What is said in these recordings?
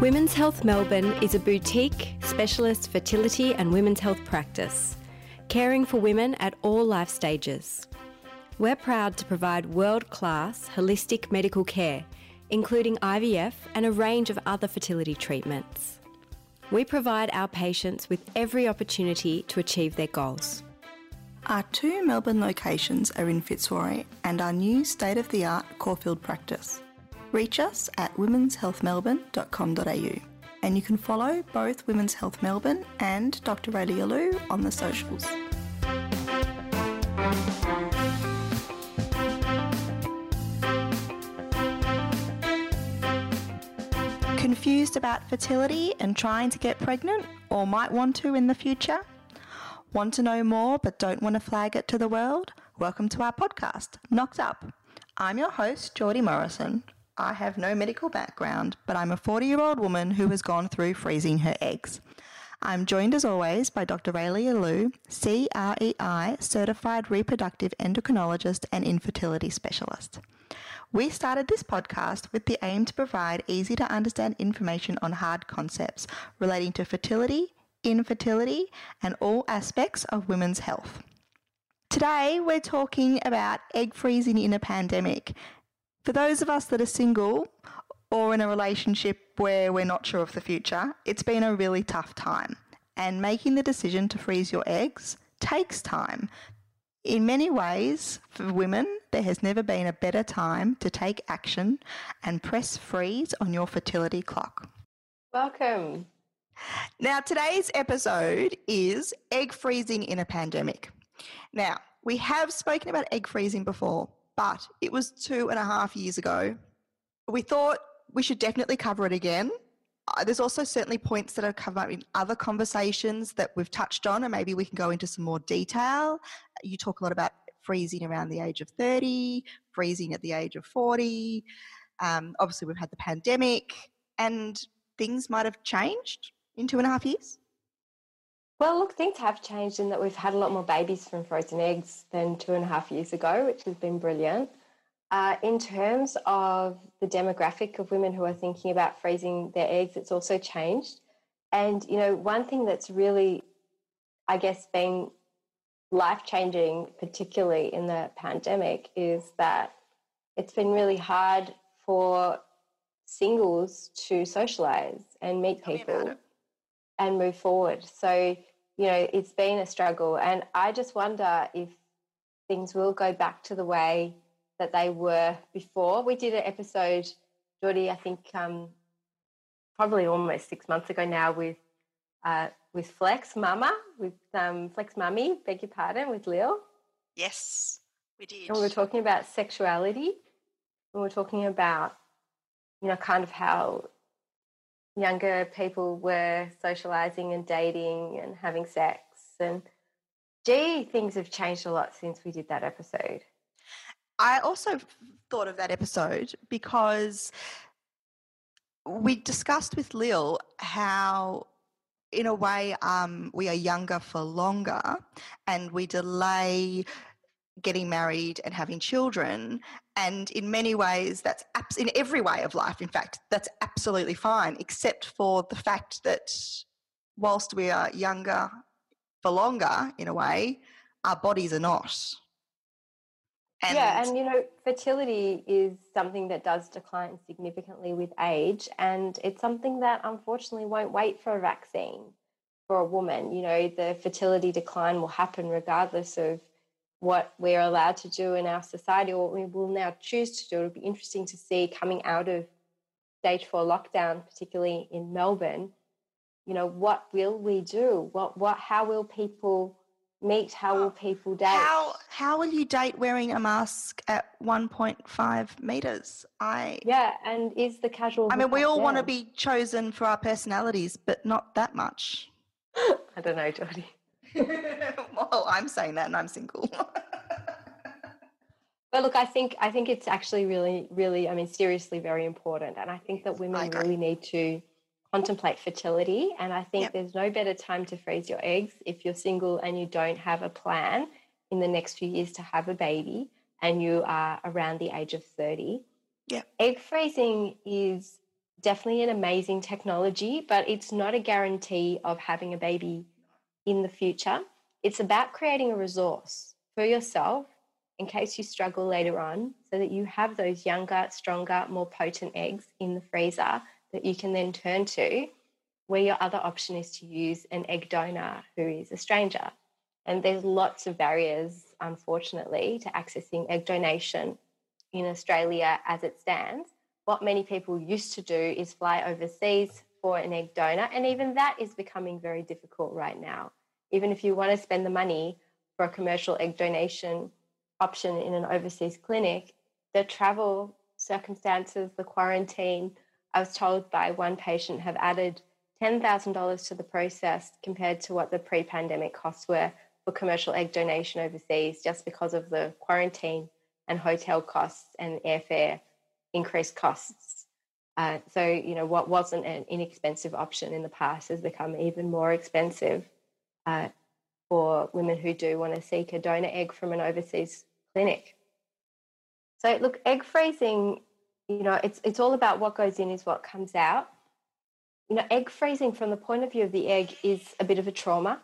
Women's Health Melbourne is a boutique, specialist fertility and women's health practice, caring for women at all life stages. We're proud to provide world class holistic medical care, including IVF and a range of other fertility treatments. We provide our patients with every opportunity to achieve their goals. Our two Melbourne locations are in Fitzroy and our new state of the art Caulfield practice. Reach us at womenshealthmelbourne.com.au and you can follow both Women's Health Melbourne and Dr. Raelia Lew on the socials. Confused about fertility and trying to get pregnant, or might want to in the future? Want to know more but don't want to flag it to the world? Welcome to our podcast, Knocked Up. I'm your host, Geordie Morrison. I have no medical background, but I'm a 40 year old woman who has gone through freezing her eggs. I'm joined as always by Dr. Raelia Lew, CREI certified reproductive endocrinologist and infertility specialist. We started this podcast with the aim to provide easy to understand information on hard concepts relating to fertility, infertility, and all aspects of women's health. Today, we're talking about egg freezing in a pandemic. For those of us that are single or in a relationship where we're not sure of the future, it's been a really tough time. And making the decision to freeze your eggs takes time. In many ways, for women, there has never been a better time to take action and press freeze on your fertility clock. Welcome. Now, today's episode is egg freezing in a pandemic. Now, we have spoken about egg freezing before, but it was two and a half years ago. We thought we should definitely cover it again uh, there's also certainly points that have come up in other conversations that we've touched on, and maybe we can go into some more detail. You talk a lot about freezing around the age of 30, freezing at the age of 40. Um, obviously, we've had the pandemic, and things might have changed in two and a half years. Well, look, things have changed in that we've had a lot more babies from frozen eggs than two and a half years ago, which has been brilliant. Uh, in terms of the demographic of women who are thinking about freezing their eggs, it's also changed. And, you know, one thing that's really, I guess, been life changing, particularly in the pandemic, is that it's been really hard for singles to socialize and meet people and move forward. So, you know, it's been a struggle. And I just wonder if things will go back to the way that they were before. We did an episode, Geordie, I think um, probably almost six months ago now with uh, with Flex Mama, with um, Flex Mami, beg your pardon, with Lil. Yes, we did. And we were talking about sexuality. We were talking about, you know, kind of how younger people were socializing and dating and having sex. And gee, things have changed a lot since we did that episode. I also thought of that episode because we discussed with Lil how in a way um, we are younger for longer and we delay getting married and having children and in many ways that's abs- in every way of life in fact that's absolutely fine except for the fact that whilst we are younger for longer in a way our bodies are not and yeah, and you know, fertility is something that does decline significantly with age, and it's something that unfortunately won't wait for a vaccine for a woman. You know, the fertility decline will happen regardless of what we're allowed to do in our society or what we will now choose to do. It'll be interesting to see coming out of stage four lockdown, particularly in Melbourne. You know, what will we do? What, what, how will people meet? How will people date? How how will you date wearing a mask at 1.5 meters? I yeah, and is the casual? I mean, we all want to be chosen for our personalities, but not that much. I don't know, Geordie. well, I'm saying that, and I'm single. But look, I think I think it's actually really, really, I mean, seriously, very important, and I think that women really need to contemplate fertility. And I think yep. there's no better time to freeze your eggs if you're single and you don't have a plan in the next few years to have a baby and you are around the age of 30. Yeah. Egg freezing is definitely an amazing technology, but it's not a guarantee of having a baby in the future. It's about creating a resource for yourself in case you struggle later on so that you have those younger, stronger, more potent eggs in the freezer that you can then turn to, where your other option is to use an egg donor who is a stranger. And there's lots of barriers, unfortunately, to accessing egg donation in Australia as it stands. What many people used to do is fly overseas for an egg donor, and even that is becoming very difficult right now. Even if you want to spend the money for a commercial egg donation option in an overseas clinic, the travel circumstances, the quarantine, I was told by one patient, have added $10,000 to the process compared to what the pre pandemic costs were for commercial egg donation overseas just because of the quarantine and hotel costs and airfare increased costs. Uh, so, you know, what wasn't an inexpensive option in the past has become even more expensive uh, for women who do want to seek a donor egg from an overseas clinic. So, look, egg freezing, you know, it's, it's all about what goes in is what comes out. You know, egg freezing from the point of view of the egg is a bit of a trauma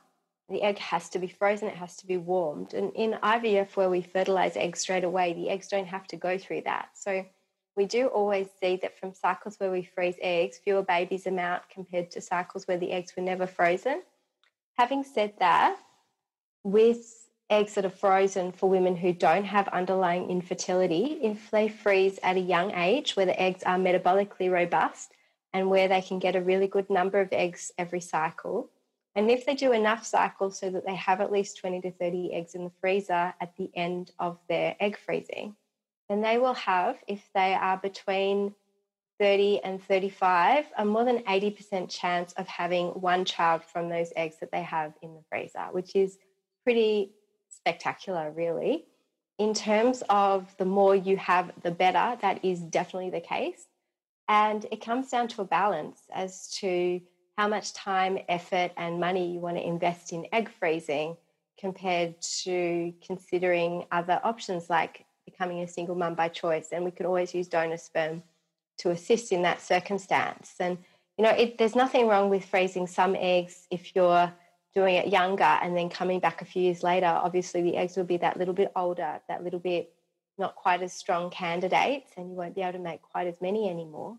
the egg has to be frozen, it has to be warmed. And in IVF, where we fertilize eggs straight away, the eggs don't have to go through that. So we do always see that from cycles where we freeze eggs, fewer babies out compared to cycles where the eggs were never frozen. Having said that, with eggs that are frozen for women who don't have underlying infertility, if they freeze at a young age where the eggs are metabolically robust and where they can get a really good number of eggs every cycle, and if they do enough cycles so that they have at least 20 to 30 eggs in the freezer at the end of their egg freezing, then they will have, if they are between 30 and 35, a more than 80% chance of having one child from those eggs that they have in the freezer, which is pretty spectacular, really. In terms of the more you have, the better, that is definitely the case. And it comes down to a balance as to how much time, effort, and money you want to invest in egg freezing compared to considering other options like becoming a single mum by choice. And we can always use donor sperm to assist in that circumstance. And, you know, it, there's nothing wrong with freezing some eggs if you're doing it younger and then coming back a few years later. Obviously, the eggs will be that little bit older, that little bit not quite as strong candidates, and you won't be able to make quite as many anymore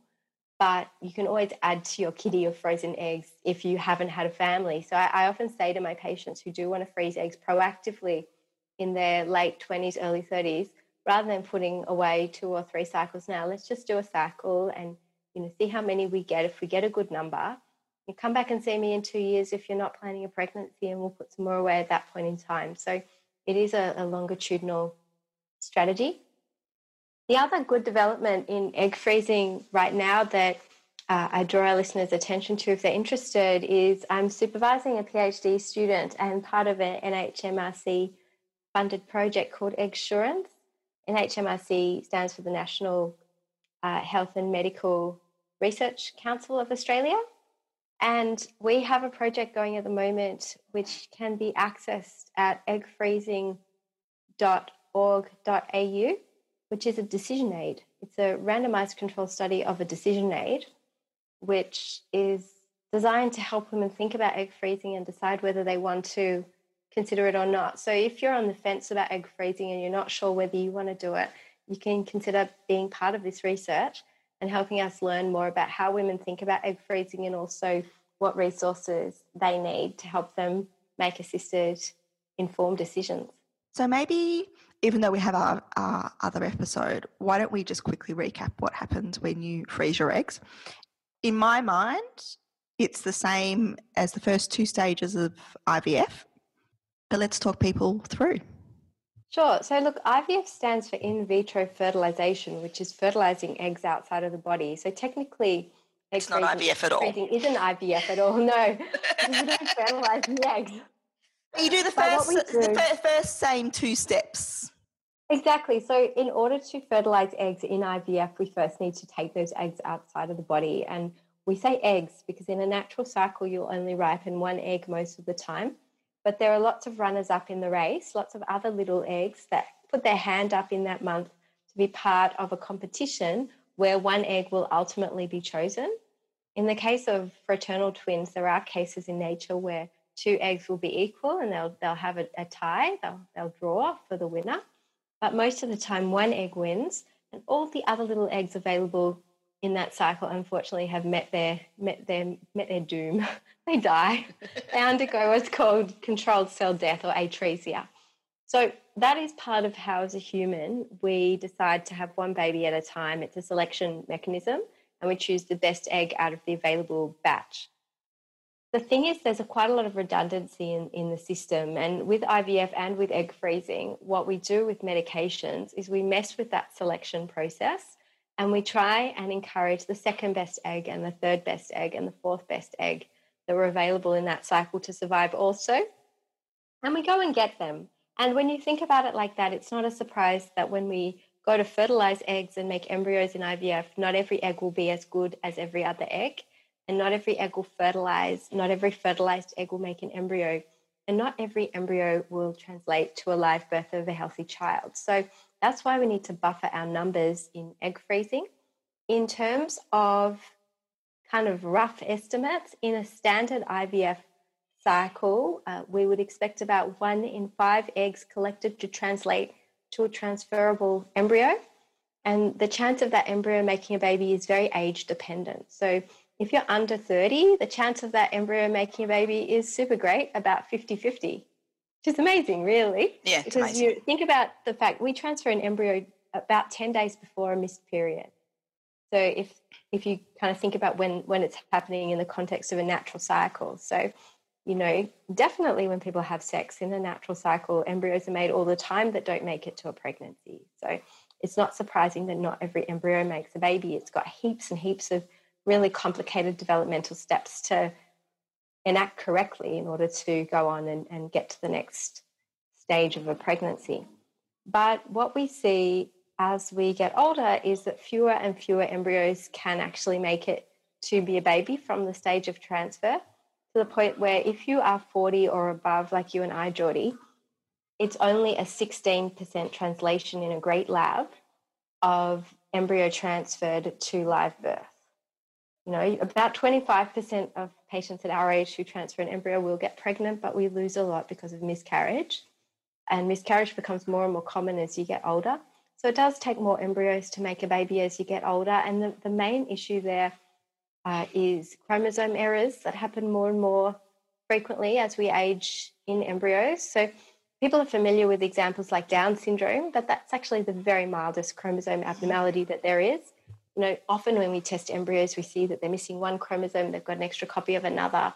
but you can always add to your kitty of frozen eggs if you haven't had a family. So I, I, often say to my patients who do want to freeze eggs proactively in their late 20s, early 30s, rather than putting away two or three cycles now, let's just do a cycle and you know see how many we get. If we get a good number, you come back and see me in two years if you're not planning a pregnancy, and we'll put some more away at that point in time. So it is a, a longitudinal strategy. The other good development in egg freezing right now that uh, I draw our listeners' attention to if they're interested is I'm supervising a PhD student and part of an NHMRC funded project called Eggsurance. NHMRC stands for the National uh, Health and Medical Research Council of Australia. And we have a project going at the moment which can be accessed at eggfreezing.org.au which is a decision aid. It's a randomized control study of a decision aid, which is designed to help women think about egg freezing and decide whether they want to consider it or not. So if you're on the fence about egg freezing and you're not sure whether you want to do it, you can consider being part of this research and helping us learn more about how women think about egg freezing and also what resources they need to help them make assisted informed decisions. So maybe even though we have our, our other episode, why don't we just quickly recap what happens when you freeze your eggs? In my mind, it's the same as the first two stages of IVF, but let's talk people through. Sure. So, look, IVF stands for in vitro fertilization, which is fertilizing eggs outside of the body. So, technically, it's not IVF at all. Isn't IVF at all? No, you don't fertilize the eggs. You do the first, do, the first same two steps. Exactly. So, in order to fertilize eggs in IVF, we first need to take those eggs outside of the body. And we say eggs because in a natural cycle, you'll only ripen one egg most of the time. But there are lots of runners up in the race, lots of other little eggs that put their hand up in that month to be part of a competition where one egg will ultimately be chosen. In the case of fraternal twins, there are cases in nature where two eggs will be equal and they'll, they'll have a, a tie, they'll, they'll draw for the winner. But most of the time, one egg wins, and all the other little eggs available in that cycle unfortunately have met their met their met their doom. they die. they undergo what's called controlled cell death or atresia. So that is part of how, as a human, we decide to have one baby at a time. It's a selection mechanism, and we choose the best egg out of the available batch. The thing is, there's a quite a lot of redundancy in, in the system. And with IVF and with egg freezing, what we do with medications is we mess with that selection process and we try and encourage the second best egg and the third best egg and the fourth best egg that were available in that cycle to survive also. And we go and get them. And when you think about it like that, it's not a surprise that when we go to fertilize eggs and make embryos in IVF, not every egg will be as good as every other egg. And not every egg will fertilize, not every fertilized egg will make an embryo. And not every embryo will translate to a live birth of a healthy child. So that's why we need to buffer our numbers in egg freezing. In terms of kind of rough estimates, in a standard IVF cycle, uh, we would expect about one in five eggs collected to translate to a transferable embryo. And the chance of that embryo making a baby is very age dependent. So if you're under 30, the chance of that embryo making a baby is super great, about 50 50, which is amazing, really. Yeah. Because amazing. you think about the fact we transfer an embryo about 10 days before a missed period. So if if you kind of think about when when it's happening in the context of a natural cycle. So you know, definitely when people have sex in a natural cycle, embryos are made all the time that don't make it to a pregnancy. So it's not surprising that not every embryo makes a baby. It's got heaps and heaps of really complicated developmental steps to enact correctly in order to go on and, and get to the next stage of a pregnancy. But what we see as we get older is that fewer and fewer embryos can actually make it to be a baby from the stage of transfer to the point where if you are 40 or above, like you and I, Geordie, it's only a 16% translation in a great lab of embryo transferred to live birth. You know, about 25% of patients at our age who transfer an embryo will get pregnant, but we lose a lot because of miscarriage. And miscarriage becomes more and more common as you get older. So it does take more embryos to make a baby as you get older. And the, the main issue there uh, is chromosome errors that happen more and more frequently as we age in embryos. So people are familiar with examples like Down syndrome, but that's actually the very mildest chromosome abnormality that there is. You know, often when we test embryos, we see that they're missing one chromosome, they've got an extra copy of another,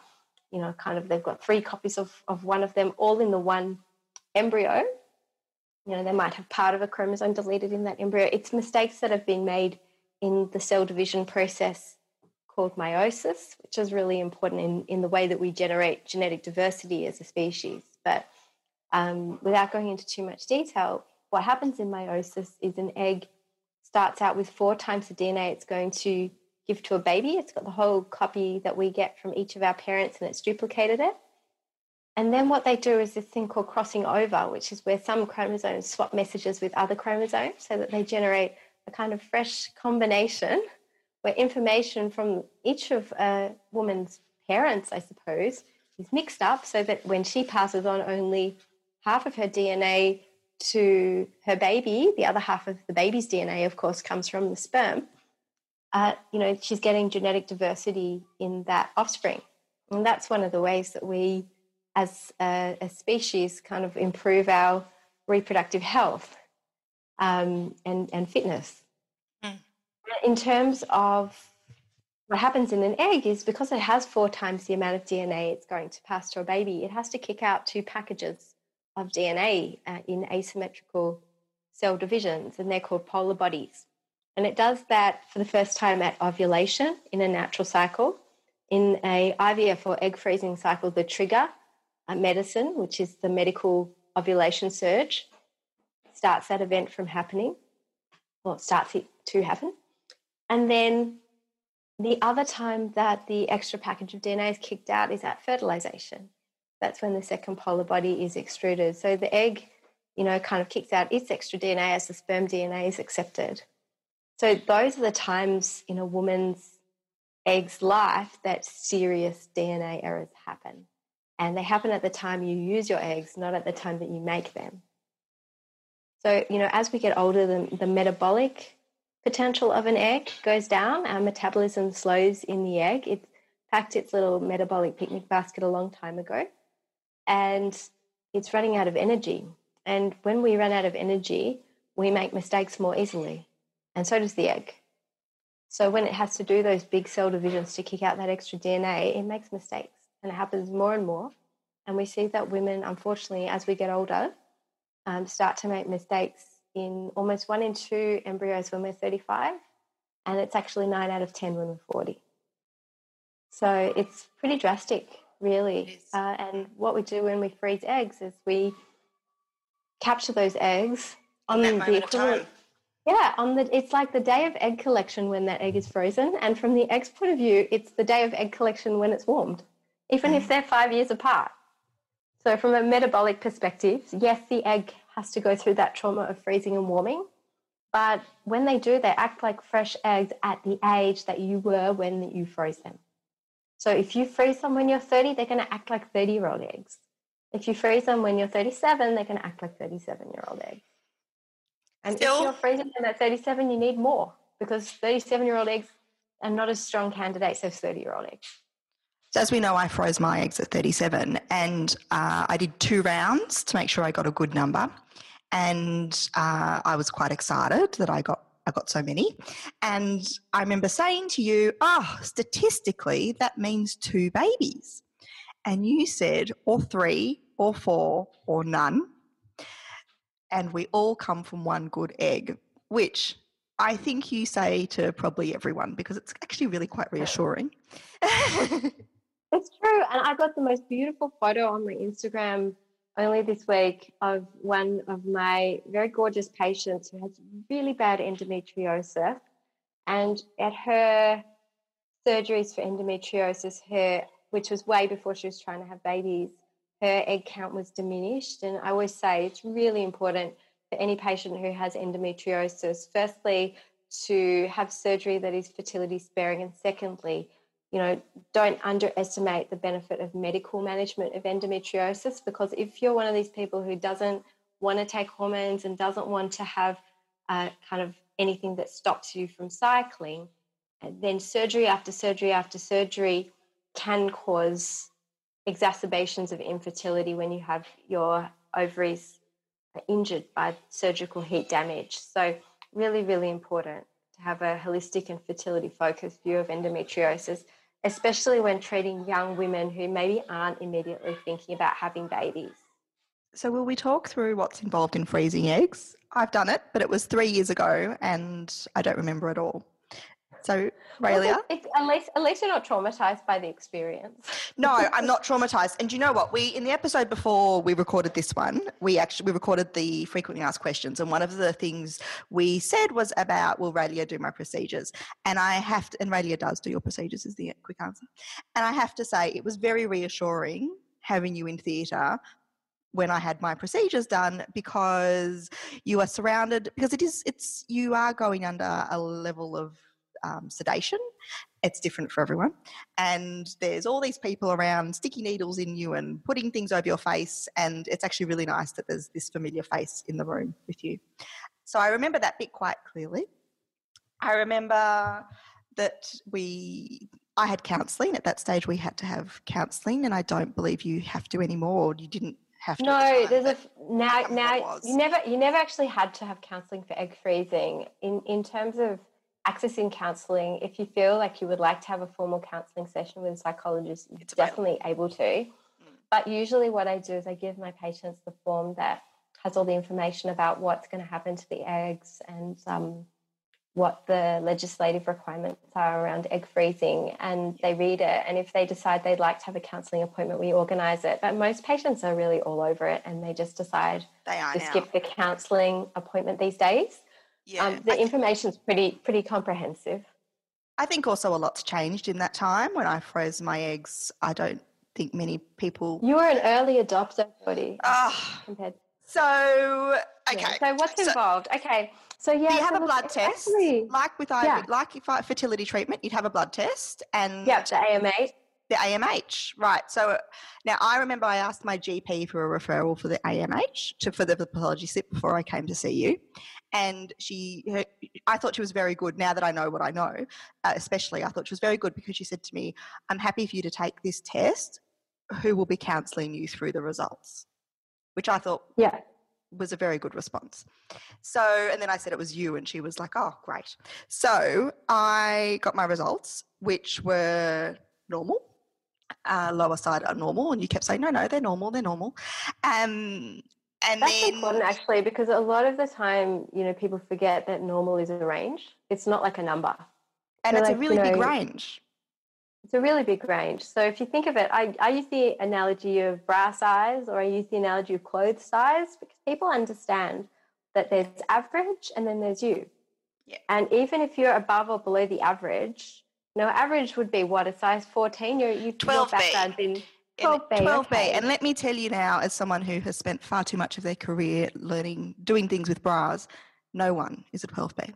you know, kind of they've got three copies of, of one of them, all in the one embryo. You know, they might have part of a chromosome deleted in that embryo. It's mistakes that have been made in the cell division process called meiosis, which is really important in, in the way that we generate genetic diversity as a species. But um, without going into too much detail, what happens in meiosis is an egg starts out with four times the DNA it's going to give to a baby. It's got the whole copy that we get from each of our parents and it's duplicated it. And then what they do is this thing called crossing over, which is where some chromosomes swap messages with other chromosomes so that they generate a kind of fresh combination where information from each of a woman's parents, I suppose, is mixed up so that when she passes on only half of her DNA to her baby, the other half of the baby's DNA, of course, comes from the sperm. Uh, you know, she's getting genetic diversity in that offspring. And that's one of the ways that we, as a, a species, kind of improve our reproductive health um, and, and fitness in terms of what happens in an egg is because it has four times the amount of DNA it's going to pass to a baby, it has to kick out two packages of DNA uh, in asymmetrical cell divisions, and they're called polar bodies. And it does that for the first time at ovulation in a natural cycle. In a IVF or egg freezing cycle, the trigger Uh, medicine, which is the medical ovulation surge, starts that event from happening, or starts it to happen. And then the other time that the extra package of DNA is kicked out is at fertilization. That's when the second polar body is extruded. So the egg, you know, kind of kicks out its extra DNA as the sperm DNA is accepted. So those are the times in a woman's egg's life that serious DNA errors happen. And they happen at the time you use your eggs, not at the time that you make them. So, you know, as we get older, the, the metabolic potential of an egg goes down. Our metabolism slows in the egg. It packed its little metabolic picnic basket a long time ago. And it's running out of energy. And when we run out of energy, we make mistakes more easily. And so does the egg. So when it has to do those big cell divisions to kick out that extra DNA, it makes mistakes. And it happens more and more. And we see that women, unfortunately, as we get older, um, start to make mistakes in almost one in two embryos when we're 35. And it's actually nine out of 10 when we're 40. So it's pretty drastic, really. Uh, and what we do when we freeze eggs is we capture those eggs on the equivalent. Yeah, on the it's like the day of egg collection when that egg is frozen, and from the egg's point of view, it's the day of egg collection when it's warmed, even mm. if they're five years apart. So, from a metabolic perspective, yes, the egg has to go through that trauma of freezing and warming, but when they do, they act like fresh eggs at the age that you were when you froze them. So, if you freeze them when you're 30, they're going to act like 30 year old eggs. If you freeze them when you're 37, they're going to act like 37 year old eggs. And Still, if you're freezing them at 37, you need more because 37 year old eggs are not as strong candidates as 30 year old eggs. So as we know, I froze my eggs at 37 and uh, I did two rounds to make sure I got a good number. And uh, I was quite excited that I got I got so many. And I remember saying to you, oh, statistically, that means two babies. And you said, or three, or four, or none and we all come from one good egg, which I think you say to probably everyone because it's actually really quite reassuring. it's true. And I got the most beautiful photo on my Instagram only this week of one of my very gorgeous patients who has really bad endometriosis. And at her surgeries for endometriosis, her which was way before she was trying to have babies, her egg count was diminished. And I always say it's really important for any patient who has endometriosis, firstly, to have surgery that is fertility sparing, and secondly, you know, don't underestimate the benefit of medical management of endometriosis because if you're one of these people who doesn't want to take hormones and doesn't want to have uh, kind of anything that stops you from cycling, then surgery after surgery after surgery can cause exacerbations of infertility when you have your ovaries injured by surgical heat damage. So, really, really important to have a holistic and fertility focused view of endometriosis, especially when treating young women who maybe aren't immediately thinking about having babies. So, will we talk through what's involved in freezing eggs? I've done it, but it was three years ago and I don't remember at all. So, Raelia? Well, at least, at least you're not traumatized by the experience. no, I'm not traumatized. And you know what? We in the episode before we recorded this one, we actually we recorded the frequently asked questions, and one of the things we said was about will Raelia do my procedures? And I have to, and Raelia does do your procedures is the quick answer. And I have to say, it was very reassuring having you in theatre when I had my procedures done because you are surrounded because it is it's you are going under a level of um, sedation. It's different for everyone. And there's all these people around sticking needles in you and putting things over your face. And it's actually really nice that there's this familiar face in the room with you. So I remember that bit quite clearly. I remember that we I had counselling at that stage. We had to have counselling, and I don't believe you have to anymore. You didn't have to. No, there's a now now you never you never actually had to have counselling for egg freezing in in terms of accessing counselling, if you feel like you would like to have a formal counselling session with a psychologist, you're it's definitely able to. Mm. But usually, what I do is I give my patients the form that has all the information about what's going to happen to the eggs and um, what the legislative requirements are around egg freezing, and they read it. And if they decide they'd like to have a counselling appointment, we organise it. But most patients are really all over it, and they just decide they to now. skip the counselling appointment these days. Yeah, um, the information is pretty pretty comprehensive. I think also a lot's changed in that time. When I froze my eggs, I don't think many people. You were an early adopter, Geordie. Oh, compared. So, okay. Yeah, So what's involved? okay. So yeah, you have so a blood test, like with IV, Yeah. like if I- fertility treatment, you'd have a blood test and yeah, the AMA. The AMH, right? So now I remember I asked my GP for a referral for the AMH to for the pathology slip before I came to see you, and she, her, I thought she was very good. Now that I know what I know, uh, especially I thought she was very good because she said to me, "I'm happy for you to take this test. Who will be counselling you through the results?" Which I thought Yeah. was a very good response. So, and then I said it was you, and she was like, oh, great. So I got my results, which were normal, uh, lower side are normal, and you kept saying, no, no, they're normal, they're normal. Um, and That's then, important actually because a lot of the time, you know, people forget that normal is a range. It's not like a number. and so it's a really you big know, range. It's a really big range. So if you think of it, I, I use the analogy of bra size or I use the analogy of clothes size because people understand that there's average and then there's you. Yeah. And even if you're above or below the average, know, average would be what, a size 14? You're, you, 12B. your background's in 12B. 12B. okay. And let me tell you now, as someone who has spent far too much of their career learning, doing things with bras, no one is a 12B.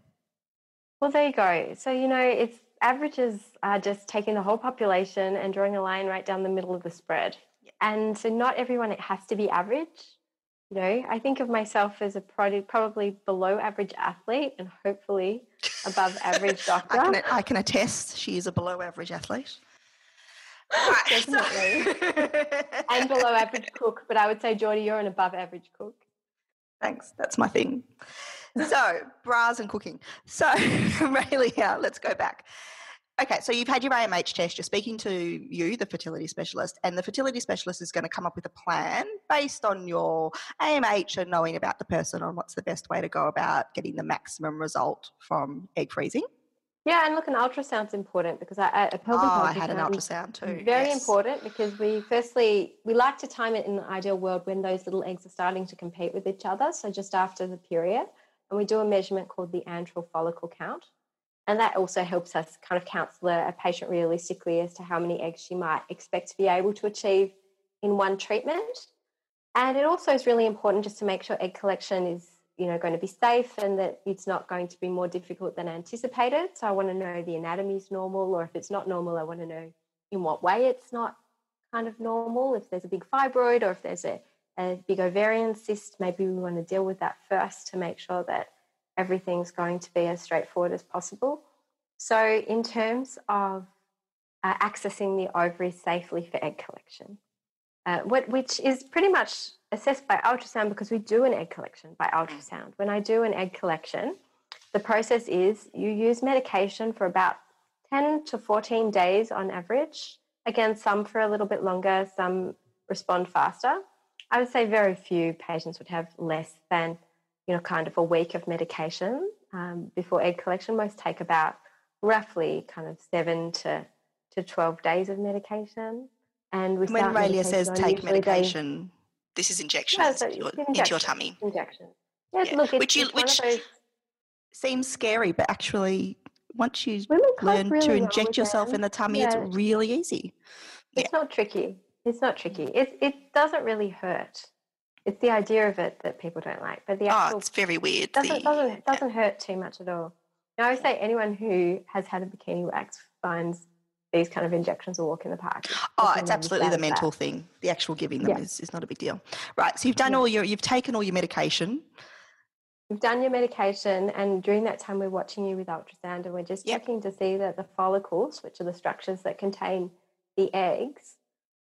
Well, there you go. So, you know, it's averages are just taking the whole population and drawing a line right down the middle of the spread. And so, not everyone it has to be average. You know, I think of myself as a probably below average athlete and hopefully above average doctor. I can, I can attest she is a below average athlete. So- and below average cook, but I would say, Geordie, you're an above average cook. Thanks, that's my thing. So, bras and cooking. So, Raelia, uh, let's go back. Okay, so you've had your AMH test, you're speaking to you, the fertility specialist, and the fertility specialist is going to come up with a plan based on your AMH and knowing about the person on what's the best way to go about getting the maximum result from egg freezing. Yeah, and look, an ultrasound's important because I, a Oh, pelvic I had an ultrasound ultrasound too. Very yes. important because we firstly we like to time it in the ideal world when those little eggs are starting to compete with each other. So just after the period, and we do a measurement called the antral follicle count, and that also helps us kind of counsel a, patient realistically as to how many eggs she might expect to be able to achieve in one treatment. And it also is really important just to make sure egg collection is you know going to be safe and that it's not going to be more difficult than anticipated. So I want to know the anatomy is normal, or if it's not normal, I want to know in what way it's not kind of normal. If there's a big fibroid or if there's a, a big ovarian cyst, maybe we want to deal with that first to make sure that everything's going to be as straightforward as possible. So, in terms of uh, accessing the ovaries safely for egg collection, uh, what, which is pretty much assessed by ultrasound because we do an egg collection by ultrasound. When I do an egg collection, the process is you use medication for about 10 to 14 days on average. Again, some for a little bit longer, some respond faster. I would say very few patients would have less than, you know, kind of a week of medication um, before egg collection. Most take about roughly kind of seven to, to 12 days of medication. And we When Raelia says take medication, this is injections Yeah, so into, your, it's into your tummy. Injection. Yes, Yeah, look, it's, which you- which- those. Seems scary, but actually, once you learn really to inject yourself them. in the tummy, Yeah. it's really easy. It's not tricky. It's not tricky. It it doesn't really hurt. It's the idea of it that people don't like, but the oh, actual oh, it's very weird. doesn't the- doesn't doesn't hurt too much at all. Now, I would say anyone who has had a bikini wax finds these kind of injections a walk in the park. Oh, it's absolutely the understands that. mental thing. The actual giving them Yeah. is, is not a big deal. Right. So you've done Yeah. all your, you've taken all your medication. You've done your medication, and during that time, we're watching you with ultrasound, and we're just Yep. checking to see that the follicles, which are the structures that contain the eggs,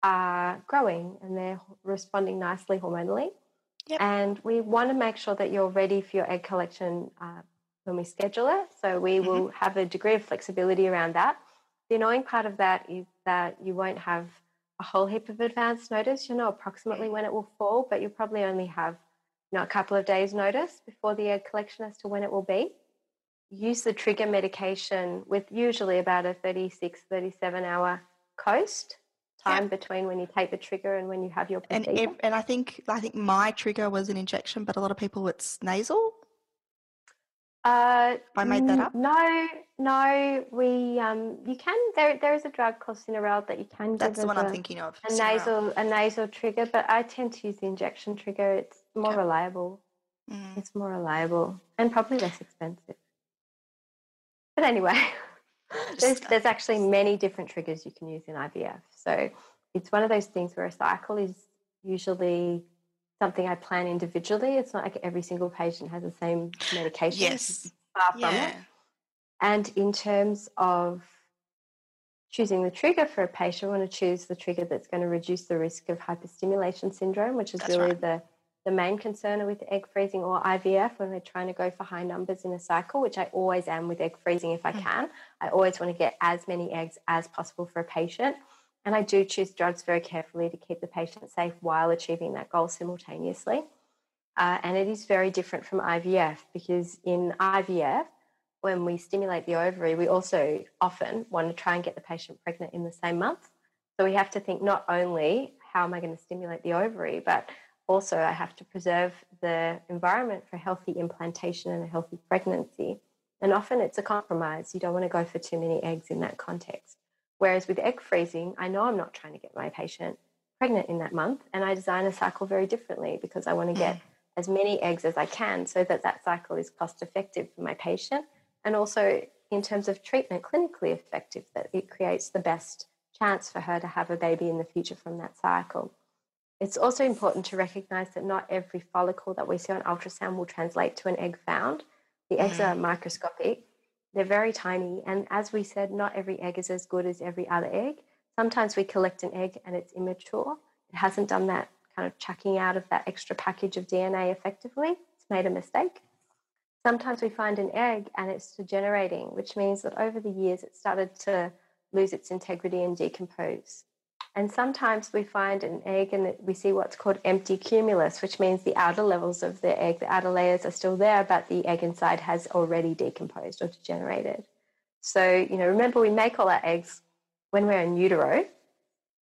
are growing and they're responding nicely hormonally. Yep. And we want to make sure that you're ready for your egg collection uh, when we schedule it. So we Mhm. will have a degree of flexibility around that. The annoying part of that is that you won't have a whole heap of advance notice. You'll know approximately when it will fall, but you'll probably only have you know, a couple of days notice before the egg collection as to when it will be. Use the trigger medication with usually about a 36, 37 hour coast time between when you take the trigger and when you have your And procedure. ev- and I think I think my trigger was an injection, but a lot of people it's nasal. Uh, I made that up. No, no. We um, you can. There, there is a drug called Synarel that you can That's give the one I'm thinking of. a nasal a nasal trigger, but I tend to use the injection trigger. It's more reliable. Mm. It's more reliable and probably less expensive. But anyway, there's, there's actually many different triggers you can use in IVF. So it's one of those things where a cycle is usually something I plan individually. It's not like every single patient has the same medication. Yes. Far from it. And in terms of choosing the trigger for a patient, we want to choose the trigger that's going to reduce the risk of hyperstimulation syndrome, which is That's really right. the, the main concern with egg freezing or IVF when we're trying to go for high numbers in a cycle, which I always am with egg freezing if I Mm. can. I always want to get as many eggs as possible for a patient. And I do choose drugs very carefully to keep the patient safe while achieving that goal simultaneously. Uh, and it is very different from IVF because in IVF, when we stimulate the ovary, we also often want to try and get the patient pregnant in the same month. So we have to think not only how am I going to stimulate the ovary, but also I have to preserve the environment for healthy implantation and a healthy pregnancy. And often it's a compromise. You don't want to go for too many eggs in that context. Whereas with egg freezing, I know I'm not trying to get my patient pregnant in that month, and I design a cycle very differently because I want to get mm. as many eggs as I can so that that cycle is cost effective for my patient and also in terms of treatment clinically effective that it creates the best chance for her to have a baby in the future from that cycle. It's also important to recognize that not every follicle that we see on ultrasound will translate to an egg found. The eggs are mm. microscopic, they're very tiny, and as we said, not every egg is as good as every other egg. Sometimes we collect an egg and it's immature, it hasn't done that kind of chucking out of that extra package of DNA effectively, it's made a mistake. Sometimes we find an egg and it's degenerating, which means that over the years it started to lose its integrity and decompose. And sometimes we find an egg and we see what's called empty cumulus, which means the outer levels of the egg, the outer layers are still there, but the egg inside has already decomposed or degenerated. So, you know, remember we make all our eggs when we're in utero.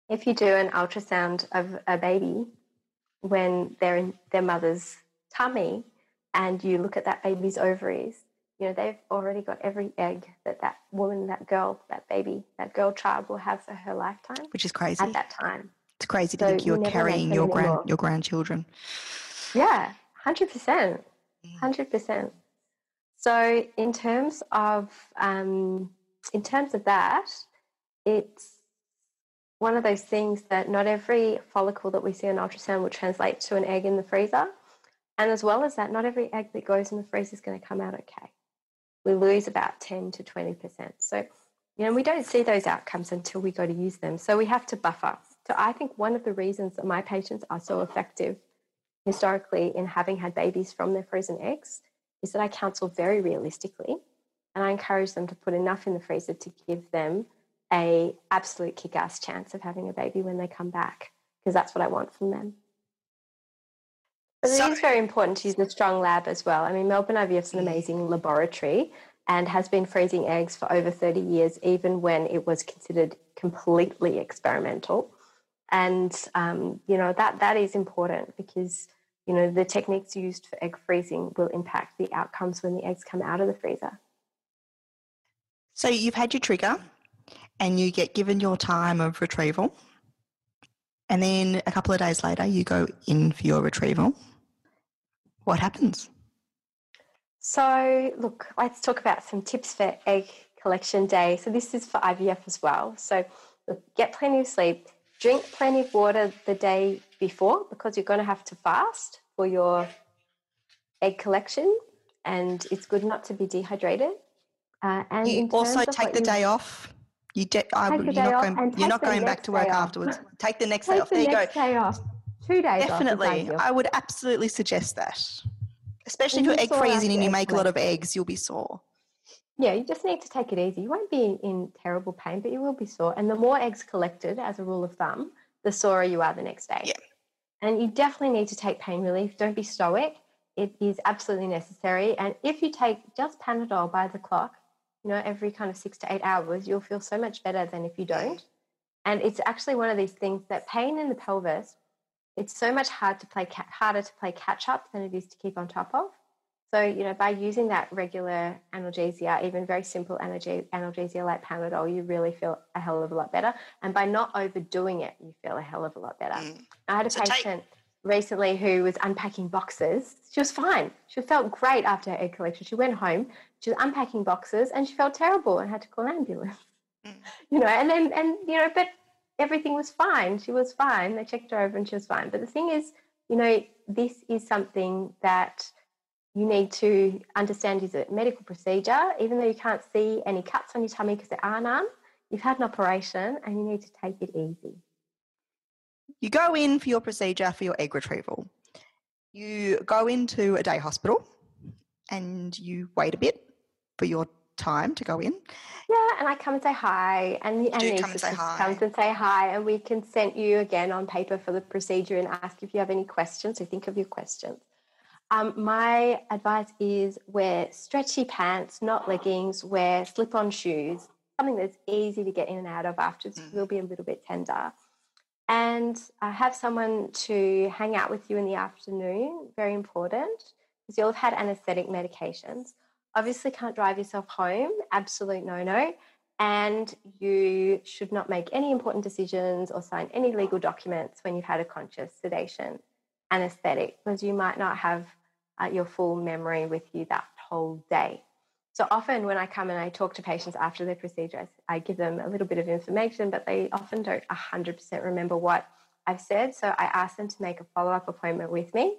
If you do an ultrasound of a baby when they're in their mother's tummy and you look at that baby's ovaries, you know, they've already got every egg that that woman, that girl, that baby, that girl child will have for her lifetime Which is crazy. at that time. It's crazy to think you you're carrying your grand anymore. your grandchildren. Yeah, 100%. Mm. 100%. So in terms of um, in terms of that, it's one of those things that not every follicle that we see on ultrasound will translate to an egg in the freezer. And as well as that, not every egg that goes in the freezer is going to come out okay. We lose about 10 to 20%. So, you know, we don't see those outcomes until we go to use them. So we have to buffer. So I think one of the reasons that my patients are so effective historically in having had babies from their frozen eggs is that I counsel very realistically and I encourage them to put enough in the freezer to give them a absolute kick-ass chance of having a baby when they come back because that's what I want from them. But it So- is very important to use a strong lab as well. I mean, Melbourne IVF is an amazing laboratory and has been freezing eggs for over 30 years, even when it was considered completely experimental. And, um, you know, that, that is important because, you know, the techniques used for egg freezing will impact the outcomes when the eggs come out of the freezer. So you've had your trigger and you get given your time of retrieval. And then a couple of days later, you go in for your retrieval. What happens? So, look, let's talk about some tips for egg collection day. So, this is for IVF as well. So, look, get plenty of sleep, drink plenty of water the day before because you're going to have to fast for your egg collection, and it's good not to be dehydrated. Uh, and You also take the day off. You de- I Take would, the you're day not off going, you're take not going back to work afterwards. Take the next day off. the There you go. Next day off. Two days Definitely. I would absolutely suggest that. Especially if you're egg freezing and you make a lot of eggs, you'll be sore. Yeah, you just need to take it easy. You won't be in, in terrible pain, but you will be sore. And the more eggs collected, as a rule of thumb, the sorer you are the next day. Yeah. And you definitely need to take pain relief. Don't be stoic. It is absolutely necessary. And if you take just Panadol by the clock, you know, every kind of six to eight hours, you'll feel so much better than if you don't. And it's actually one of these things that pain in the pelvis, it's so much hard to play harder to play catch up than it is to keep on top of. So, you know, by using that regular analgesia, even very simple analgesia like Panadol, you really feel a hell of a lot better. And by not overdoing it, you feel a hell of a lot better. Mm. I had a so patient take- recently who was unpacking boxes. She was fine. She felt great after her egg collection. She went home, she was unpacking boxes, and she felt terrible and had to call an ambulance. Mm. You know, and then, and, you know, but everything was fine. She was fine. They checked her over and she was fine. But the thing is, you know, this is something that you need to understand is a medical procedure, even though you can't see any cuts on your tummy because there are none. You've had an operation and you need to take it easy. You go in for your procedure for your egg retrieval. You go into a day hospital and you wait a bit for your time to go in. Yeah, and I come and say hi, and the anaesthetist comes and say hi, and we can consent you again on paper for the procedure and ask if you have any questions. So think of your questions. Um, my advice is wear stretchy pants, not leggings, wear slip on shoes, something that's easy to get in and out of afterwards mm. will be a little bit tender. And uh, have someone to hang out with you in the afternoon, very important, because you'll have had anesthetic medications. Obviously, can't drive yourself home, absolute no no. And you should not make any important decisions or sign any legal documents when you've had a conscious sedation anesthetic because you might not have uh, your full memory with you that whole day. So often when I come and I talk to patients after their procedure, I give them a little bit of information, but they often don't 100% remember what I've said. So I ask them to make a follow up appointment with me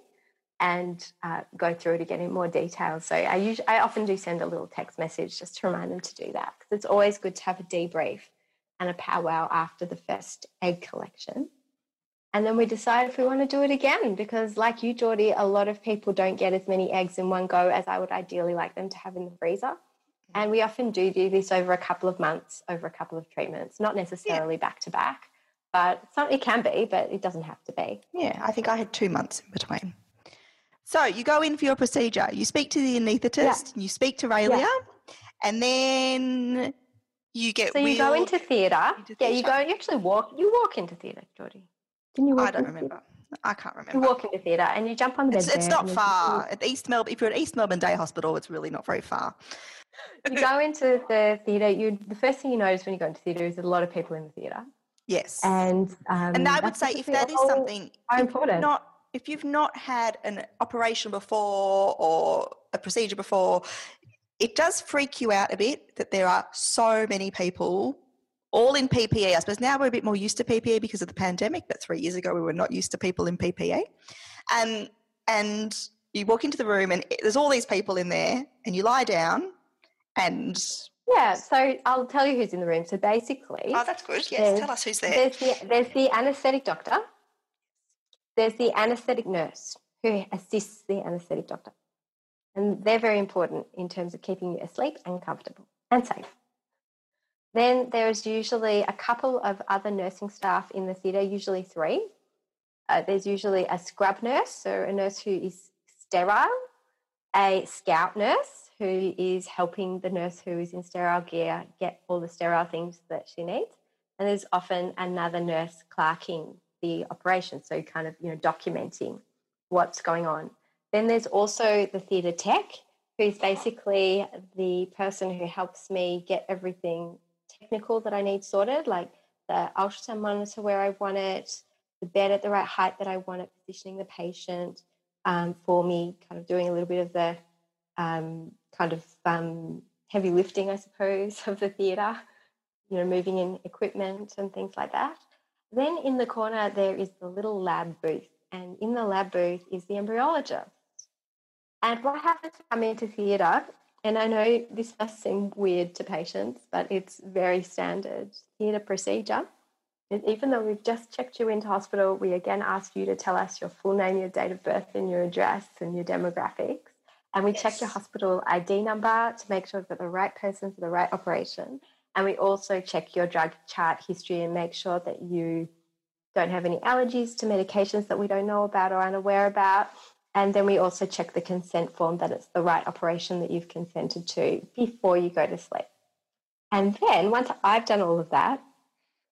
and uh, go through it again in more detail. So I usually, I often do send a little text message just to remind them to do that because it's always good to have a debrief and a powwow after the first egg collection. And then we decide if we want to do it again because, like you, Geordie, a lot of people don't get as many eggs in one go as I would ideally like them to have in the freezer. Mm-hmm. And we often do do this over a couple of months, over a couple of treatments, not necessarily back to back, but some, it can be, but it doesn't have to be. Yeah, I think I had two months in between. So you go in for your procedure, you speak to the anaesthetist, yeah. you speak to Raelia, yeah. and then you get. So you go into theatre. Yeah, you go. You actually walk. You walk into theatre, Geordie. Didn't you? I don't remember. I can't remember. You walk into theatre and you jump on the it's, bed. It's not far. At East Melbourne, if you're at East Melbourne Day Hospital, it's really not very far. you go into the theatre. You the first thing you notice when you go into theatre is a lot of people in the theatre. Yes. And um, and I would say if that is something important. Not if you've not had an operation before or a procedure before, it does freak you out a bit that there are so many people all in PPE. I suppose now we're a bit more used to PPE because of the pandemic, but three years ago we were not used to people in PPE. Um, and you walk into the room and there's all these people in there, and you lie down and yeah, so I'll tell you who's in the room. So basically, oh, that's good. Yes, tell us who's there. There's the, there's the anaesthetic doctor, there's the anaesthetic nurse who assists the anaesthetic doctor. And they're very important in terms of keeping you asleep and comfortable and safe. Then there's usually a couple of other nursing staff in the theatre, usually three. Uh, there's usually a scrub nurse, so a nurse who is sterile, a scout nurse who is helping the nurse who is in sterile gear get all the sterile things that she needs. And there's often another nurse clerking the operation, so kind of you know documenting what's going on. Then there's also the theatre tech, who's basically the person who helps me get everything technical that I need sorted, like the ultrasound monitor where I want it, the bed at the right height that I want it, positioning the patient um, for me, kind of doing a little bit of the um, kind of um, heavy lifting, I suppose, of the theatre, you know, moving in equipment and things like that. Then in the corner, there is the little lab booth. And in the lab booth is the embryologist. And what happens to come into theatre, and I know this must seem weird to patients, but it's very standard theatre procedure. And even though we've just checked you into hospital, we again ask you to tell us your full name, your date of birth, and your address and your demographics. And we yes. check your hospital ID number to make sure we've got the right person for the right operation. And we also check your drug chart history and make sure that you don't have any allergies to medications that we don't know about or unaware about. And then we also check the consent form that it's the right operation that you've consented to before you go to sleep. And then once I've done all of that,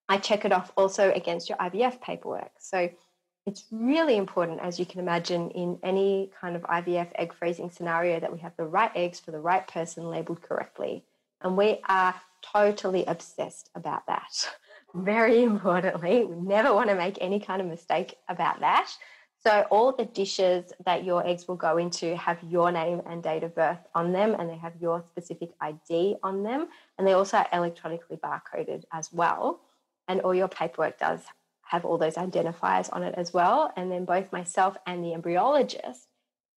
I check it off also against your IVF paperwork. So it's really important, as you can imagine, in any kind of IVF egg freezing scenario, that we have the right eggs for the right person labeled correctly. And we are totally obsessed about that. Very importantly, we never want to make any kind of mistake about that. So, all the dishes that your eggs will go into have your name and date of birth on them, and they have your specific ID on them. And they also are electronically barcoded as well. And all your paperwork does have all those identifiers on it as well. And then both myself and the embryologist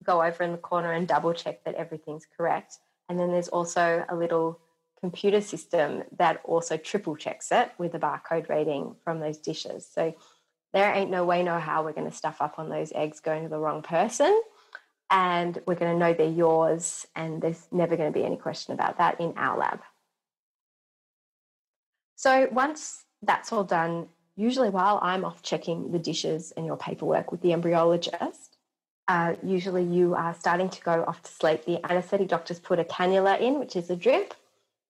go over in the corner and double check that everything's correct. And then there's also a little computer system that also triple checks it with a barcode reading from those dishes. So there ain't no way, no how we're going to stuff up on those eggs going to the wrong person. And we're going to know they're yours, and there's never going to be any question about that in our lab. So once that's all done, usually while I'm off checking the dishes and your paperwork with the embryologist, uh, usually you are starting to go off to sleep. The anaesthetic doctors put a cannula in, which is a drip.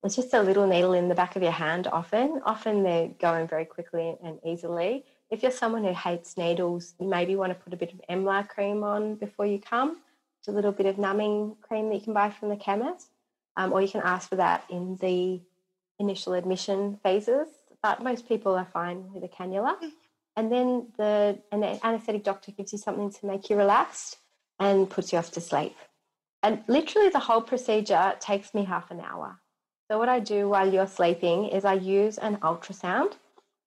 It's just a little needle in the back of your hand often. Often they're going very quickly and easily. If you're someone who hates needles, you maybe want to put a bit of Emla cream on before you come. It's a little bit of numbing cream that you can buy from the chemist. Um, or you can ask for that in the initial admission phases but most people are fine with a cannula. Mm. And then the, and the anesthetic doctor gives you something to make you relaxed and puts you off to sleep. And literally, the whole procedure takes me half an hour. So, what I do while you're sleeping is I use an ultrasound.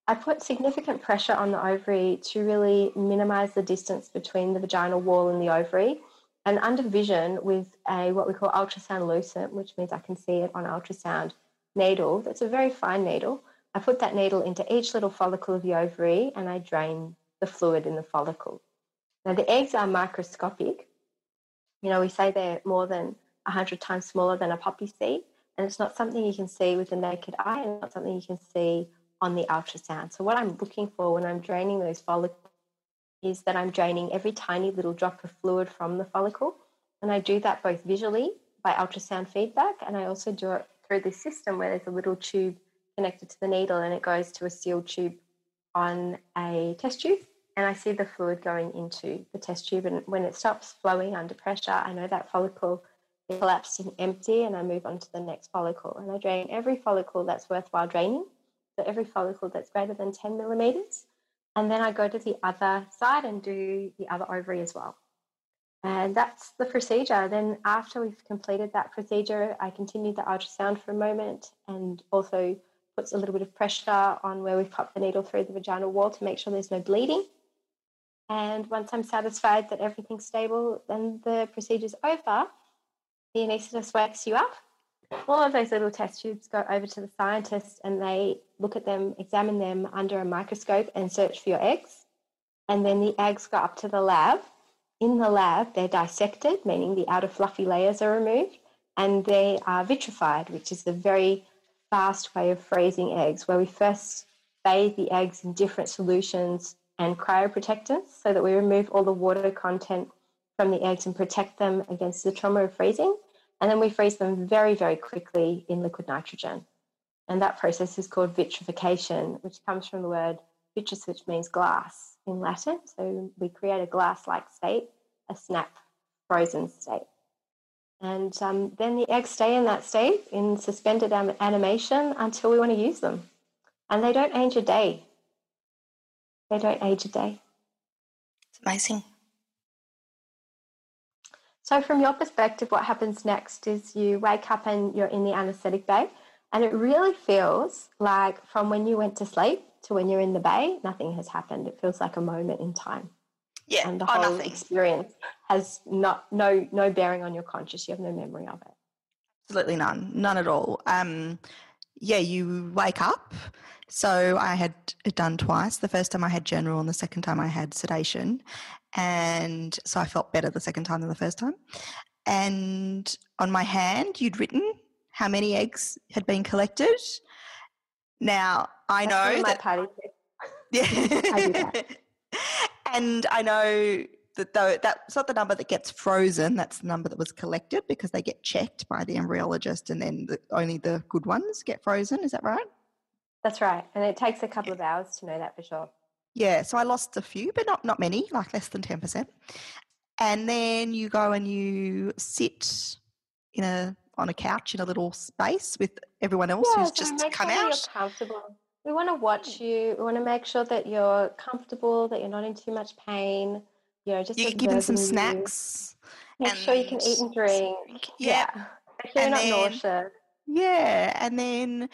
I put significant pressure on the ovary to really minimize the distance between the vaginal wall and the ovary. And under vision with a what we call ultrasound lucent, which means I can see it on ultrasound needle. That's a very fine needle. I put that needle into each little follicle of the ovary and I drain the fluid in the follicle. Now, the eggs are microscopic. You know, we say they're more than 100 times smaller than a poppy seed, and it's not something you can see with the naked eye and not something you can see on the ultrasound. So, what I'm looking for when I'm draining those follicles is that I'm draining every tiny little drop of fluid from the follicle. And I do that both visually by ultrasound feedback, and I also do it through this system where there's a little tube connected to the needle and it goes to a sealed tube on a test tube. And I see the fluid going into the test tube. And when it stops flowing under pressure, I know that follicle collapsed and empty, and I move on to the next follicle. And I drain every follicle that's worthwhile draining. So every follicle that's greater than 10 millimeters. And then I go to the other side and do the other ovary as well. And that's the procedure. Then, after we've completed that procedure, I continue the ultrasound for a moment and also puts a little bit of pressure on where we've popped the needle through the vaginal wall to make sure there's no bleeding. And once I'm satisfied that everything's stable, then the procedure's over. The anaesthetist wakes you up. All of those little test tubes go over to the scientist and they look at them, examine them under a microscope and search for your eggs. And then the eggs go up to the lab. In the lab, they're dissected, meaning the outer fluffy layers are removed, and they are vitrified, which is the very fast way of freezing eggs where we first bathe the eggs in different solutions and cryoprotectants so that we remove all the water content from the eggs and protect them against the trauma of freezing. And then we freeze them very, very quickly in liquid nitrogen. And that process is called vitrification, which comes from the word vitreous, which means glass in Latin. So we create a glass like state, a snap frozen state. And um, then the eggs stay in that state in suspended animation until we want to use them. And they don't age a day. They don't age a day. It's amazing. So, from your perspective, what happens next is you wake up and you're in the anesthetic bay, and it really feels like from when you went to sleep to when you're in the bay, nothing has happened. It feels like a moment in time. Yeah, and the oh, whole nothing. experience has not no no bearing on your conscious. You have no memory of it. Absolutely none, none at all. Um, yeah, you wake up. So I had it done twice. The first time I had general, and the second time I had sedation, and so I felt better the second time than the first time. And on my hand, you'd written how many eggs had been collected. Now I That's know that. Party yeah. I do that. And I know that though that's not the number that gets frozen, that's the number that was collected because they get checked by the embryologist and then the, only the good ones get frozen. Is that right? That's right. And it takes a couple of hours to know that for sure. Yeah, so I lost a few, but not not many, like less than ten percent. And then you go and you sit in a on a couch in a little space with everyone else Yeah, who's so just come sure out. you're comfortable. We want to watch you. We want to make sure that you're comfortable, that you're not in too much pain. You know, just You get given some you. snacks. Make sure you can eat and drink. Yeah. Make sure you're not then- nauseous. Yeah, and then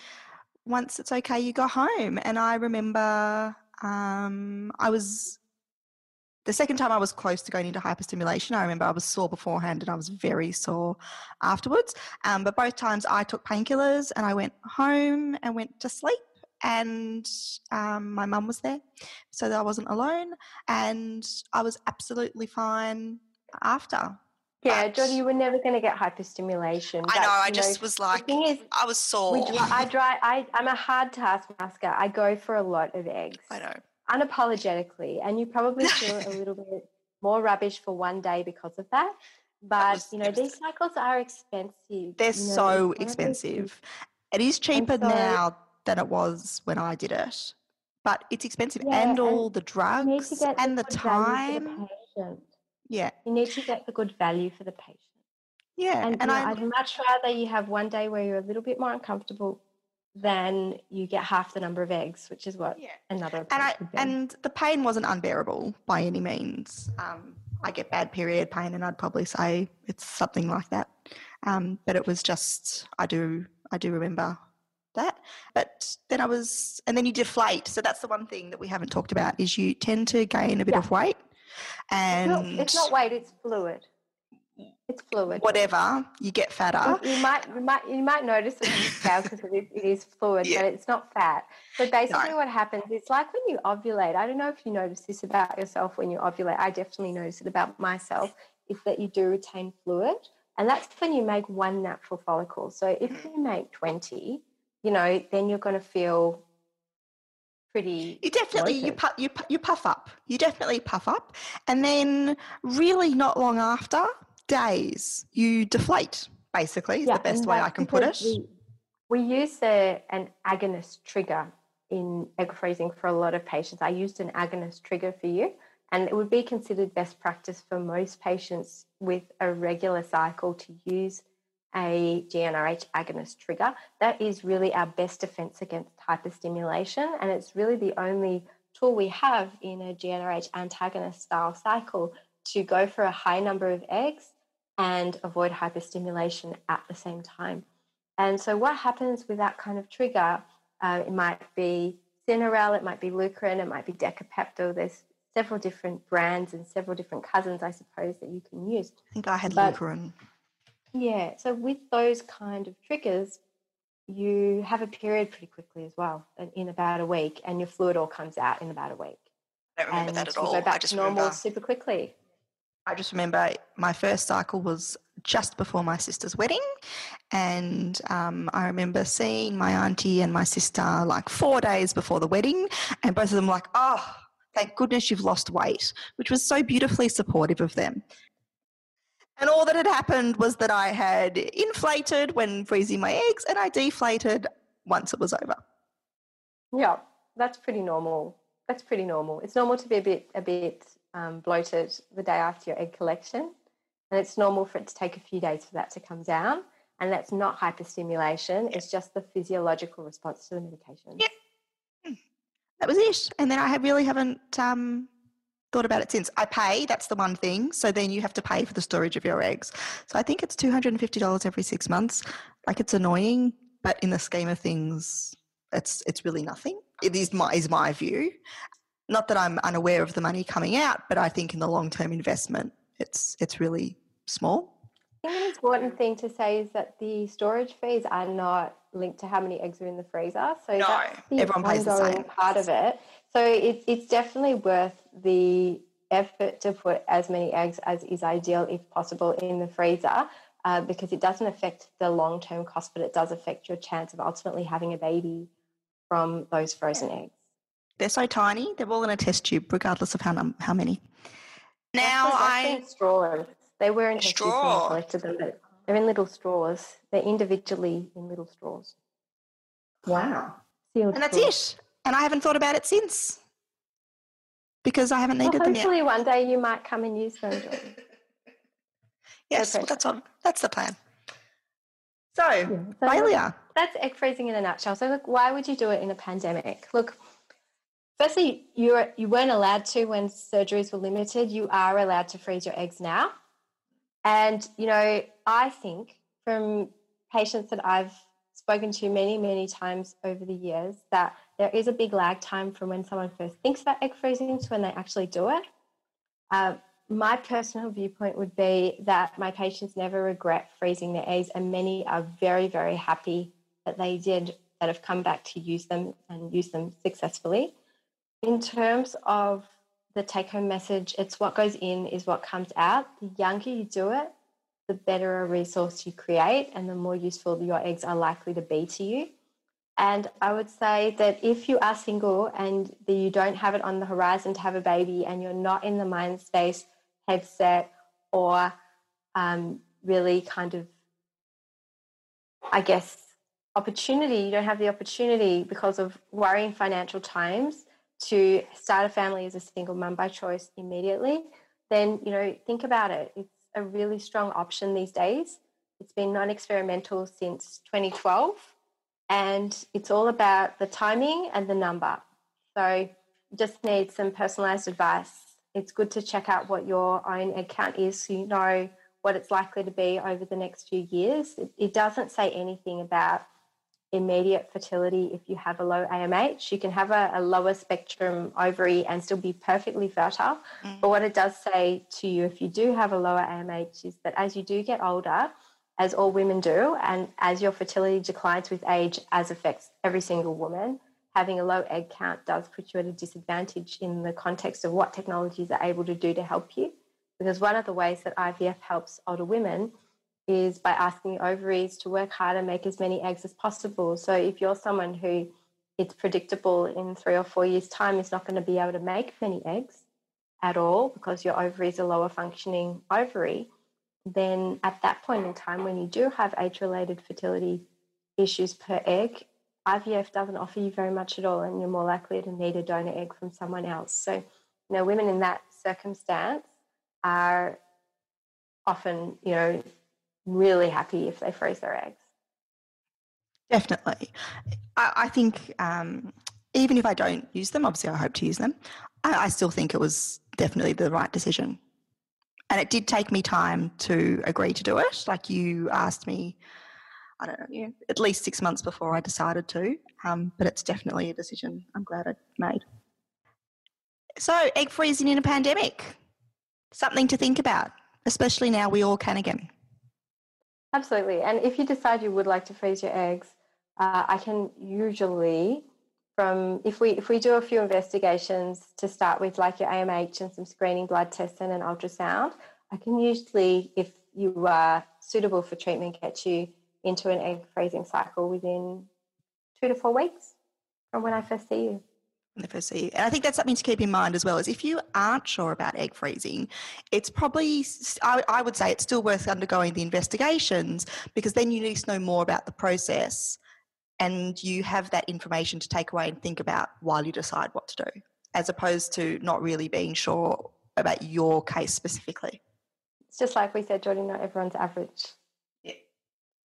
once it's okay, you go home. And I remember um, I was the second time I was close to going into hyperstimulation. I remember I was sore beforehand and I was very sore afterwards. Um, but both times I took painkillers and I went home and went to sleep. And um, my mum was there, so that I wasn't alone. And I was absolutely fine after. Yeah, Geordie, you were never going to get hyperstimulation. I know. I just was like, the thing is, I was sore. I dry. I, I'm a hard taskmaster. I go for a lot of eggs. I know. unapologetically, and you probably feel a little bit more rubbish for one day because of that. But was you know, these cycles are expensive. They're you know, so it's one of expensive. It is cheaper so- now than it was when I did it, but it's expensive, Yeah, and and all the You need to drugs and the good value for time. the. Yeah, You need to get the good value for the patient. yeah, And, and I I'd much rather you have one day where you're a little bit more uncomfortable than you get half the number of eggs, which is what yeah. another and I and the pain wasn't unbearable by any means. Um, I get bad period pain, and I'd probably say it's something like that. Um, but it was just I do I do remember that. But then I was, and then you deflate. So that's the one thing that we haven't talked about is you tend to gain a bit Yeah. of weight, it's, not, it's not weight; it's fluid. It's fluid. whatever you get fatter. You might, you might, you might notice it on the scale because it, is- it is fluid, Yeah. but it's not fat. So basically, what happens? It's like when you ovulate. I don't know if you notice this about yourself when you ovulate. I definitely notice it about myself. Is that you do retain fluid, and that's when you make one natural follicle. So if mm. you make twenty, you know, then you're going to feel pretty. You definitely you puff, you pu- you puff up. You definitely puff up, and then really not long after days you deflate. Basically, is the best way I can put it. We, we use the, an agonist trigger in egg freezing for a lot of patients. I used an agonist trigger for you, and it would be considered best practice for most patients with a regular cycle to use a GnRH agonist trigger. That is really our best defense against hyperstimulation, and it's really the only tool we have in a GnRH antagonist style cycle to go for a high number of eggs and avoid hyperstimulation at the same time. And so, what happens with that kind of trigger? Uh, it might be Synarel, it might be Lucrin, it might be Decapeptyl. There's several different brands and several different cousins, I suppose, that you can use. I think I had but- Lucrin. Yeah, so with those kind of triggers, you have a period pretty quickly as well, in- about a week, and your fluid all comes out in about a week. I don't remember and that at all. go back I just to normal remember. super quickly. I just remember my first cycle was just before my sister's wedding, and um, I remember seeing my auntie and my sister like four days before the wedding, and both of them like, "Oh, thank goodness you've lost weight," which was so beautifully supportive of them. And all that had happened was that I had inflated when freezing my eggs, and I deflated once it was over. Yeah, that's pretty normal. That's pretty normal. It's normal to be a bit a bit um, bloated the day after your egg collection, and it's normal for it to take a few days for that to come down. And that's not hyperstimulation; it's just the physiological response to the medication. Yeah. that was it. And then I have really haven't um, thought about it since. I pay, that's the one thing. So then you have to pay for the storage of your eggs. So I think it's $250 every six months. Like it's annoying, but in the scheme of things, it's it's really nothing. It is my is my view. Not that I'm unaware of the money coming out, but I think in the long term investment, it's it's really small. I think an important thing to say is that the storage fees are not linked to how many eggs are in the freezer. So No, that's the everyone pays the same. part of it. So it's it's definitely worth the effort to put as many eggs as is ideal, if possible, in the freezer. Uh, because it doesn't affect the long term cost, but it does affect your chance of ultimately having a baby from those frozen eggs. They're so tiny; they're all in a test tube, regardless of how num- how many. Now Actually, I that's in straws. They were in test tubes when I Straw. collected them, but they're in little straws. They're individually in little straws. wow. Sealed And that's straws. it. And I haven't thought about it since. because I haven't needed well, them yet. Hopefully, one day you might come and use them. yes, well, that's on. That's the plan. So, Yeah, so failure. That's egg freezing in a nutshell. So, look, why would you do it in a pandemic? Look, firstly, you were, you weren't allowed to when surgeries were limited. You are allowed to freeze your eggs now. And, you know, I think from patients that I've spoken to many, many times over the years that there is a big lag time from when someone first thinks about egg freezing to when they actually do it. Uh, my personal viewpoint would be that my patients never regret freezing their eggs, and many are very, very happy that they did, that have come back to use them and use them successfully. In terms of the take home message, it's what goes in is what comes out. The younger you do it, the better a resource you create and the more useful your eggs are likely to be to you. And I would say that if you are single and you don't have it on the horizon to have a baby and you're not in the mind space, headset, or um, really kind of, I guess, opportunity, you don't have the opportunity because of worrying financial times to start a family as a single mum by choice immediately, then, you know, think about it. It's a really strong option these days. It's been non experimental since 2012, and it's all about the timing and the number. So, just need some personalized advice. It's good to check out what your own account is so you know what it's likely to be over the next few years. It, it doesn't say anything about immediate fertility if you have a low AMH. You can have a, a lower spectrum ovary and still be perfectly fertile. Mm. But what it does say to you if you do have a lower AMH is that as you do get older, as all women do, and as your fertility declines with age, as affects every single woman, having a low egg count does put you at a disadvantage in the context of what technologies are able to do to help you. Because one of the ways that IVF helps older women is by asking ovaries to work hard and make as many eggs as possible. So if you're someone who it's predictable in three or four years' time is not going to be able to make many eggs at all because your ovary is a lower functioning ovary, then at that point in time, when you do have age related fertility issues per egg, IVF doesn't offer you very much at all, and you're more likely to need a donor egg from someone else. So, you know, women in that circumstance are often, you know, really happy if they freeze their eggs. Definitely. I, I think um, even if I don't use them, obviously I hope to use them, I, I still think it was definitely the right decision. And it did take me time to agree to do it. Like you asked me, I don't know, at least six months before I decided to. Um, but it's definitely a decision I'm glad I made. So, egg freezing in a pandemic, something to think about, especially now we all can again. Absolutely. And if you decide you would like to freeze your eggs, uh, I can usually from if we if we do a few investigations to start with, like your AMH and some screening blood tests and an ultrasound, I can usually, if you are suitable for treatment, get you into an egg freezing cycle within two to four weeks from when I first see you the first see. And I think that's something to keep in mind as well. Is if you aren't sure about egg freezing, it's probably I, I would say it's still worth undergoing the investigations because then you need to know more about the process, and you have that information to take away and think about while you decide what to do, as opposed to not really being sure about your case specifically. It's just like we said, Jordan. Not everyone's average. Yeah.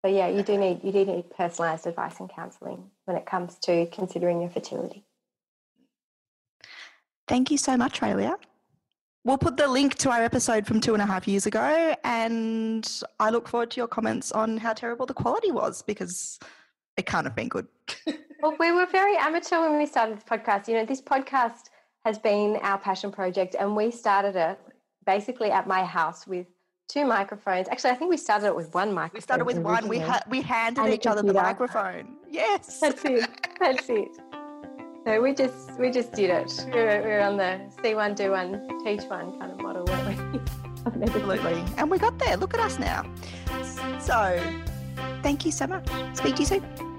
So yeah, you do need you do need personalised advice and counselling when it comes to considering your fertility. Thank you so much, Raelia. We'll put the link to our episode from two and a half years ago, and I look forward to your comments on how terrible the quality was because it can't have been good. well, we were very amateur when we started this podcast. You know, this podcast has been our passion project, and we started it basically at my house with two microphones. Actually, I think we started it with one microphone. We started with one. We ha- we handed and each other the microphone. Yes, that's it. That's it. So we just we just did it. We were, we were on the see one, do one, teach one kind of model, weren't we? Absolutely. And we got there. Look at us now. So thank you so much. Speak to you soon.